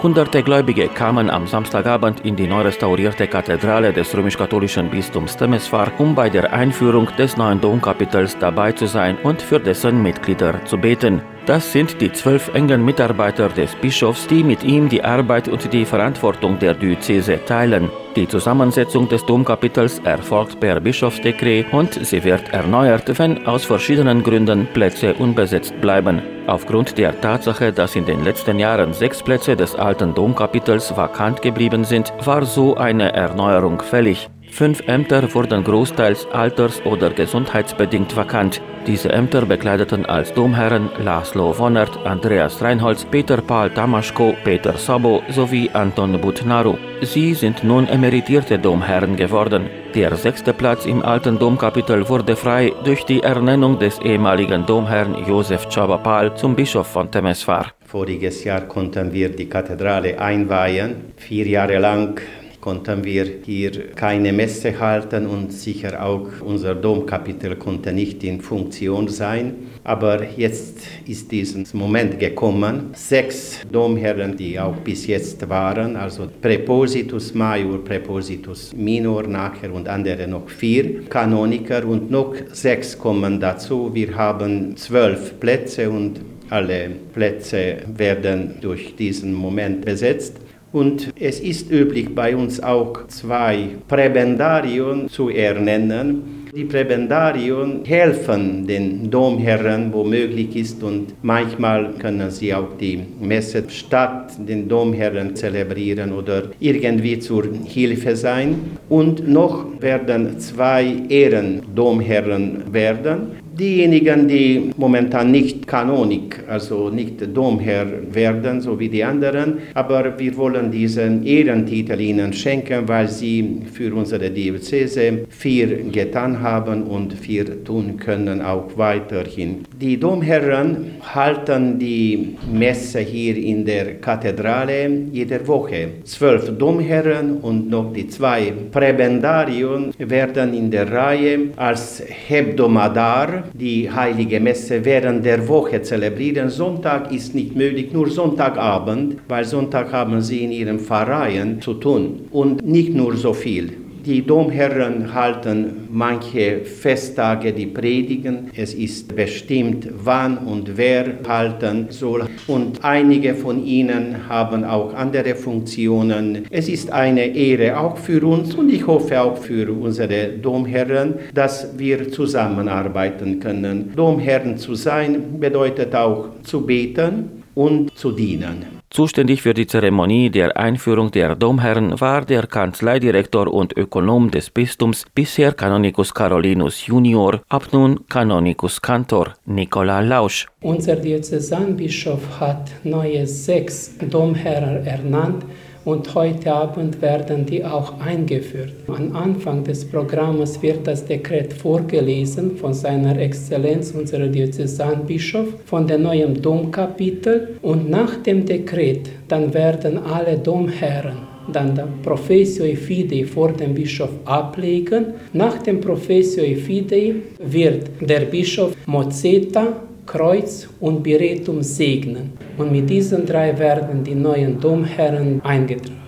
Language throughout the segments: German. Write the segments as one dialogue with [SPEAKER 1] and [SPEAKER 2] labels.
[SPEAKER 1] Hunderte Gläubige kamen am Samstagabend in die neu restaurierte Kathedrale des römisch-katholischen Bistums Temeswar, um bei der Einführung des neuen Domkapitels dabei zu sein und für dessen Mitglieder zu beten. Das sind die zwölf engen Mitarbeiter des Bischofs, die mit ihm die Arbeit und die Verantwortung der Diözese teilen. Die Zusammensetzung des Domkapitels erfolgt per Bischofsdekret und sie wird erneuert, wenn aus verschiedenen Gründen Plätze unbesetzt bleiben. Aufgrund der Tatsache, dass in den letzten Jahren sechs Plätze des alten Domkapitels vakant geblieben sind, war so eine Erneuerung fällig. Fünf Ämter wurden großteils alters- oder gesundheitsbedingt vakant. Diese Ämter bekleideten als Domherren Laszlo Wonnert, Andreas Reinholz, Peter Paul Tamaschko, Peter Sabo sowie Anton Butnaru. Sie sind nun emeritierte Domherren geworden. Der sechste Platz im alten Domkapitel wurde frei durch die Ernennung des ehemaligen Domherrn Josef Chabapal zum Bischof von Temeswar.
[SPEAKER 2] Voriges Jahr konnten wir die Kathedrale einweihen. Vier Jahre lang konnten wir hier keine Messe halten und sicher auch unser Domkapitel konnte nicht in Funktion sein. Aber jetzt ist dieser Moment gekommen. Sechs Domherren, die auch bis jetzt waren, also Präpositus Major, Präpositus Minor nachher und andere noch vier Kanoniker und noch sechs kommen dazu. Wir haben zwölf Plätze und alle Plätze werden durch diesen Moment besetzt. Und es ist üblich bei uns auch zwei Präbendarien zu ernennen. Die Präbendarien helfen den Domherren, wo möglich ist, und manchmal können sie auch die Messe statt den Domherren zelebrieren oder irgendwie zur Hilfe sein. Und noch werden zwei Ehrendomherren werden. Diejenigen, die momentan nicht Kanonik, also nicht Domherr werden, so wie die anderen, aber wir wollen diesen Ehrentitel ihnen schenken, weil sie für unsere Diözese viel getan haben und viel tun können, auch weiterhin. Die Domherren halten die Messe hier in der Kathedrale jede Woche. Zwölf Domherren und noch die zwei Präbendarien werden in der Reihe als Hebdomadar die heilige Messe während der Woche zelebrieren. Sonntag ist nicht möglich, nur Sonntagabend, weil Sonntag haben sie in ihren Pfarreien zu tun und nicht nur so viel. Die Domherren halten manche Festtage, die predigen. Es ist bestimmt, wann und wer halten soll. Und einige von ihnen haben auch andere Funktionen. Es ist eine Ehre auch für uns und ich hoffe auch für unsere Domherren, dass wir zusammenarbeiten können. Domherren zu sein bedeutet auch zu beten und zu dienen.
[SPEAKER 1] Zuständig für die Zeremonie der Einführung der Domherren war der Kanzleidirektor und Ökonom des Bistums, bisher Kanonikus Carolinus Junior, ab nun Kanonikus Kantor Nikola Lausch.
[SPEAKER 3] Unser Diözesanbischof hat neue sechs Domherren ernannt und heute Abend werden die auch eingeführt. Am Anfang des Programms wird das Dekret vorgelesen von seiner Exzellenz, unser Diözesanbischof, von dem neuen Domkapitel und nach dem Dekret dann werden alle Domherren dann der Professio Fidei vor dem Bischof ablegen. Nach dem Professio Fidei wird der Bischof Mozeta Kreuz und Beretum segnen. Und mit diesen drei werden die neuen Domherren eingetragen.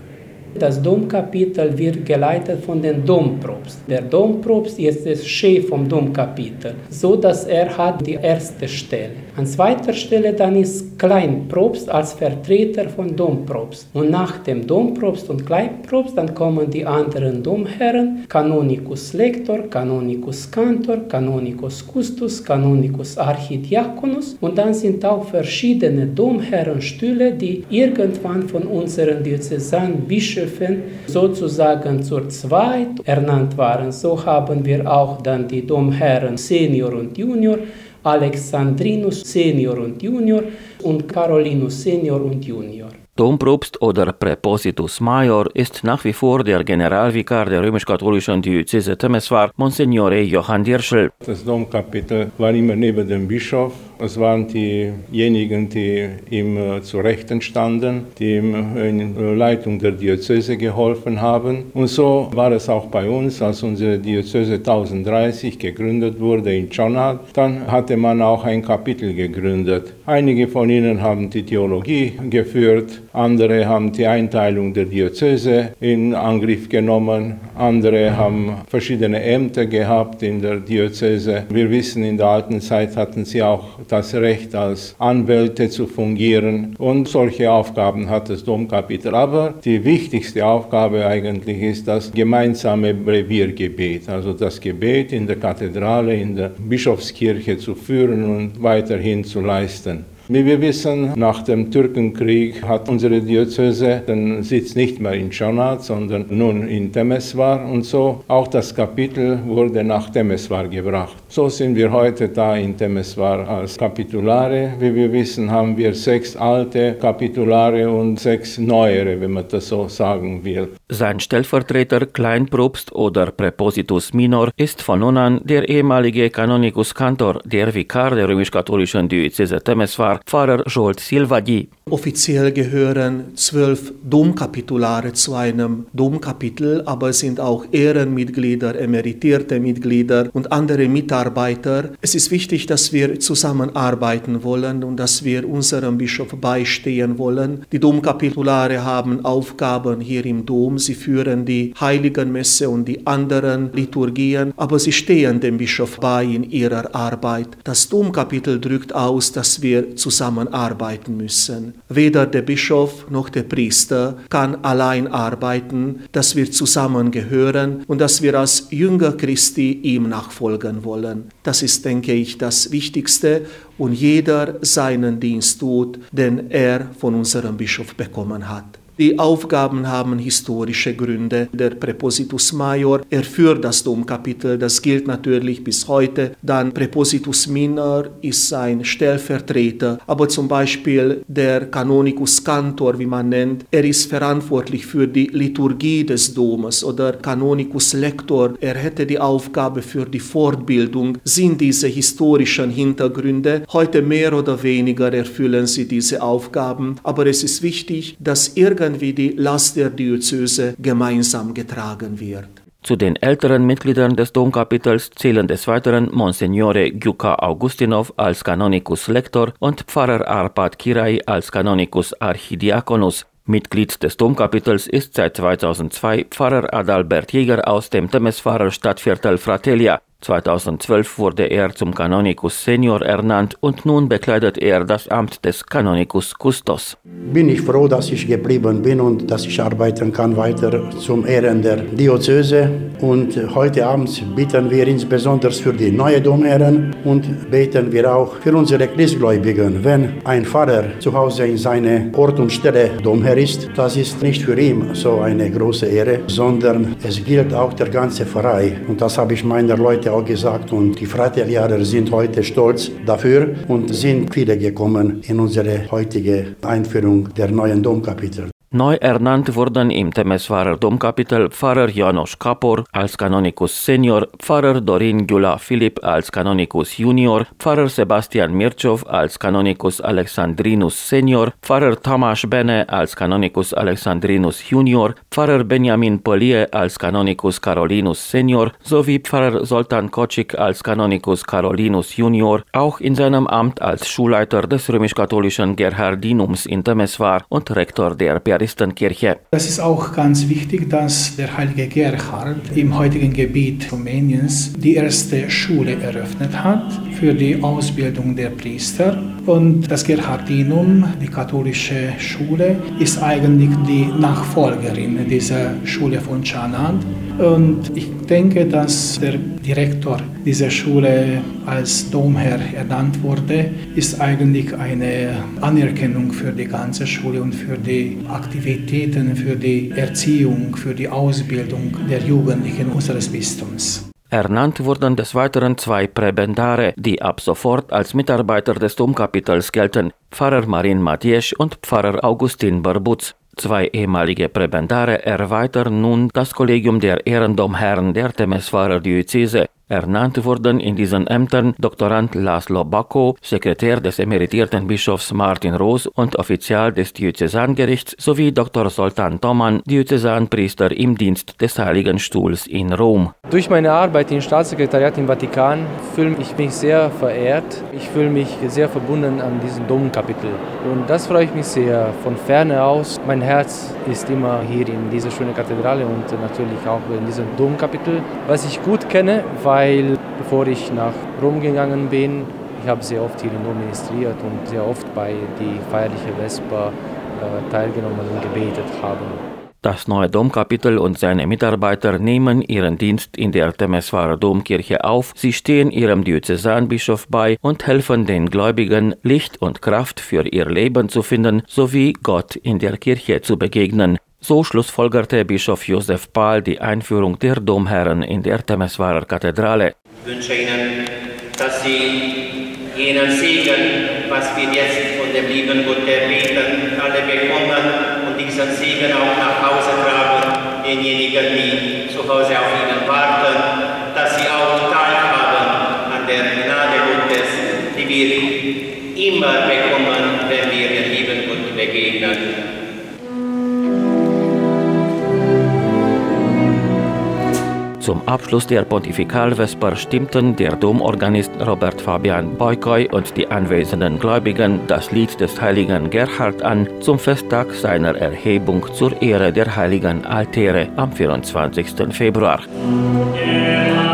[SPEAKER 3] Das Domkapitel wird geleitet von dem Dompropst. Der Dompropst ist der Chef vom Domkapitel, so dass er hat die erste Stelle. An zweiter Stelle dann ist Kleinprobst als Vertreter von Dompropst. Und nach dem Dompropst und Kleinprobst dann kommen die anderen Domherren, Canonikus Lector, Canonikus Cantor, Canonikus Custus, Canonikus Archidiakonus und dann sind auch verschiedene Domherrenstühle, die irgendwann von unseren Diözesan Bischöfen sozusagen zur Zweit ernannt waren. So haben wir auch dann die Domherren Senior und Junior, Alexandrinus Senior und Junior und Carolinus Senior und Junior.
[SPEAKER 1] Dompropst oder Präpositus Major ist nach wie vor der Generalvikar der römisch-katholischen Diözese Temeswar, Monsignore Johann Dirschel.
[SPEAKER 4] Das Domkapitel war immer neben dem Bischof Es waren diejenigen, die ihm äh, zu Rechten standen, die ihm in Leitung der Diözese geholfen haben. Und so war es auch bei uns, als unsere Diözese 1030 gegründet wurde in Chonat. Dann hatte man auch ein Kapitel gegründet. Einige von ihnen haben die Theologie geführt, andere haben die Einteilung der Diözese in Angriff genommen, andere haben verschiedene Ämter gehabt in der Diözese. Wir wissen, in der alten Zeit hatten sie auch das Recht, als Anwälte zu fungieren und solche Aufgaben hat das Domkapitel. Aber die wichtigste Aufgabe eigentlich ist das gemeinsame Breviergebet, also das Gebet in der Kathedrale, in der Bischofskirche zu führen und weiterhin zu leisten. Wie wir wissen, nach dem Türkenkrieg hat unsere Diözese den Sitz nicht mehr in Schonat, sondern nun in Temeswar und so auch das Kapitel wurde nach Temeswar gebracht. So sind wir heute da in Temeswar als Kapitulare. Wie wir wissen, haben wir sechs alte Kapitulare und sechs neuere, wenn man das so sagen will.
[SPEAKER 1] Sein Stellvertreter Kleinprobst oder Präpositus Minor ist von nun an der ehemalige Kanonikus Kantor, der Vikar der römisch-katholischen Diözese Temeswar Pfarrer Jolt Silvadi.
[SPEAKER 5] Offiziell gehören zwölf Domkapitulare zu einem Domkapitel, aber es sind auch Ehrenmitglieder, emeritierte Mitglieder und andere Mitarbeiter. Es ist wichtig, dass wir zusammenarbeiten wollen und dass wir unserem Bischof beistehen wollen. Die Domkapitulare haben Aufgaben hier im Dom. Sie führen die Heiligenmesse und die anderen Liturgien, aber sie stehen dem Bischof bei in ihrer Arbeit. Das Domkapitel drückt aus, dass wir zusammenarbeiten müssen. Weder der Bischof noch der Priester kann allein arbeiten, dass wir zusammengehören und dass wir als Jünger Christi ihm nachfolgen wollen. Das ist, denke ich, das Wichtigste und jeder seinen Dienst tut, den er von unserem Bischof bekommen hat. Die Aufgaben haben historische Gründe. Der Präpositus Major, er führt das Domkapitel, das gilt natürlich bis heute. Dann Präpositus Minor ist sein Stellvertreter, aber zum Beispiel der Canonicus Cantor, wie man nennt, er ist verantwortlich für die Liturgie des Domes oder Canonicus Lector, er hätte die Aufgabe für die Fortbildung. Sind diese historischen Hintergründe heute mehr oder weniger erfüllen sie diese Aufgaben, aber es ist wichtig, dass irgendwie wie die Last der Diözese gemeinsam getragen wird.
[SPEAKER 1] Zu den älteren Mitgliedern des Domkapitels zählen des Weiteren Monsignore Gyuka Augustinov als Canonicus Lector und Pfarrer Arpad Kirai als Canonicus Archidiakonus. Mitglied des Domkapitels ist seit 2002 Pfarrer Adalbert Jäger aus dem Temesfarer Stadtviertel Fratelia. 2012 wurde er zum Kanonikus Senior ernannt und nun bekleidet er das Amt des Kanonikus Custos.
[SPEAKER 6] Bin ich froh, dass ich geblieben bin und dass ich arbeiten kann weiter zum Ehren der Diözese. Und heute Abend bitten wir insbesondere für die neuen Domherren und beten wir auch für unsere Christgläubigen. Wenn ein Pfarrer zu Hause in seine Ort und Stelle Domherr ist, das ist nicht für ihn so eine große Ehre, sondern es gilt auch der ganze Pfarrei. Und das habe ich meiner Leute auch gesagt und die Fratelianer sind heute stolz dafür und sind viele gekommen in unsere heutige Einführung der neuen Domkapitel.
[SPEAKER 1] Neu ernannt wurden im Temeswarer Domkapitel Pfarrer Janos Kapor als Kanonikus Senior, Pfarrer Dorin Gyula Philipp als Kanonikus Junior, Pfarrer Sebastian Mirchow als Kanonikus Alexandrinus Senior, Pfarrer Tamas Bene als Kanonikus Alexandrinus Junior, Pfarrer Benjamin Polie als Kanonikus Carolinus Senior sowie Pfarrer Soltan Kocik als Kanonikus Carolinus Junior, auch in seinem Amt als Schulleiter des römisch-katholischen Gerhardinums in Temeswar und Rektor der Maristenkirche.
[SPEAKER 7] Das ist auch ganz wichtig, dass der heilige Gerhard im heutigen Gebiet Rumäniens die erste Schule eröffnet hat für die Ausbildung der Priester. Und das Gerhardinum, die katholische Schule, ist eigentlich die Nachfolgerin dieser Schule von Chanand. Und ich denke, dass der Direktor dieser Schule als Domherr ernannt wurde, ist eigentlich eine Anerkennung für die ganze Schule und für die Aktivitäten, für die Erziehung, für die Ausbildung der Jugendlichen unseres Bistums.
[SPEAKER 1] Ernannt wurden des Weiteren zwei Präbendare, die ab sofort als Mitarbeiter des Domkapitels gelten, Pfarrer Marin Matiesch und Pfarrer Augustin Barbutz. Zwei ehemalige Präbendare erweitern nun das Kollegium der Ehrendomherren der Temeswarer Diözese. Ernannt wurden in diesen Ämtern Doktorand Laszlo Bacco, Sekretär des emeritierten Bischofs Martin Roos und Offizial des Diözesangerichts sowie Dr. Soltan Toman, Diözesanpriester im Dienst des Heiligen Stuhls in Rom.
[SPEAKER 8] Durch meine Arbeit im Staatssekretariat im Vatikan fühle ich mich sehr verehrt. Ich fühle mich sehr verbunden an diesem Domkapitel. Und das freue ich mich sehr von ferne aus. Mein Herz ist immer hier in dieser schönen Kathedrale und natürlich auch in diesem Domkapitel, was ich gut kenne, weil bevor ich nach Rom gegangen bin, ich habe sehr oft hier in Rom ministriert und sehr oft bei die feierliche Vesper äh, teilgenommen und gebetet haben.
[SPEAKER 1] Das neue Domkapitel und seine Mitarbeiter nehmen ihren Dienst in der Temeswarer Domkirche auf. Sie stehen ihrem Diözesanbischof bei und helfen den Gläubigen, Licht und Kraft für ihr Leben zu finden sowie Gott in der Kirche zu begegnen. So schlussfolgerte Bischof Josef Pahl die Einführung der Domherren in der Temeswarer Kathedrale.
[SPEAKER 2] Ich wünsche Ihnen, dass Sie jenen Segen, was wir jetzt von dem lieben Gott erbeten, alle bekommen und diesen Segen auch nach Hause tragen, denjenigen, die zu Hause auf Ihnen warten, dass Sie auch teilhaben an der Gnade Gottes, die wir immer bekommen, wenn wir dem lieben Gott begegnen.
[SPEAKER 1] Zum Abschluss der Pontifikalvesper stimmten der Domorganist Robert Fabian Boykoy und die anwesenden Gläubigen das Lied des heiligen Gerhard an zum Festtag seiner Erhebung zur Ehre der heiligen Altäre am 24. Februar. Yeah.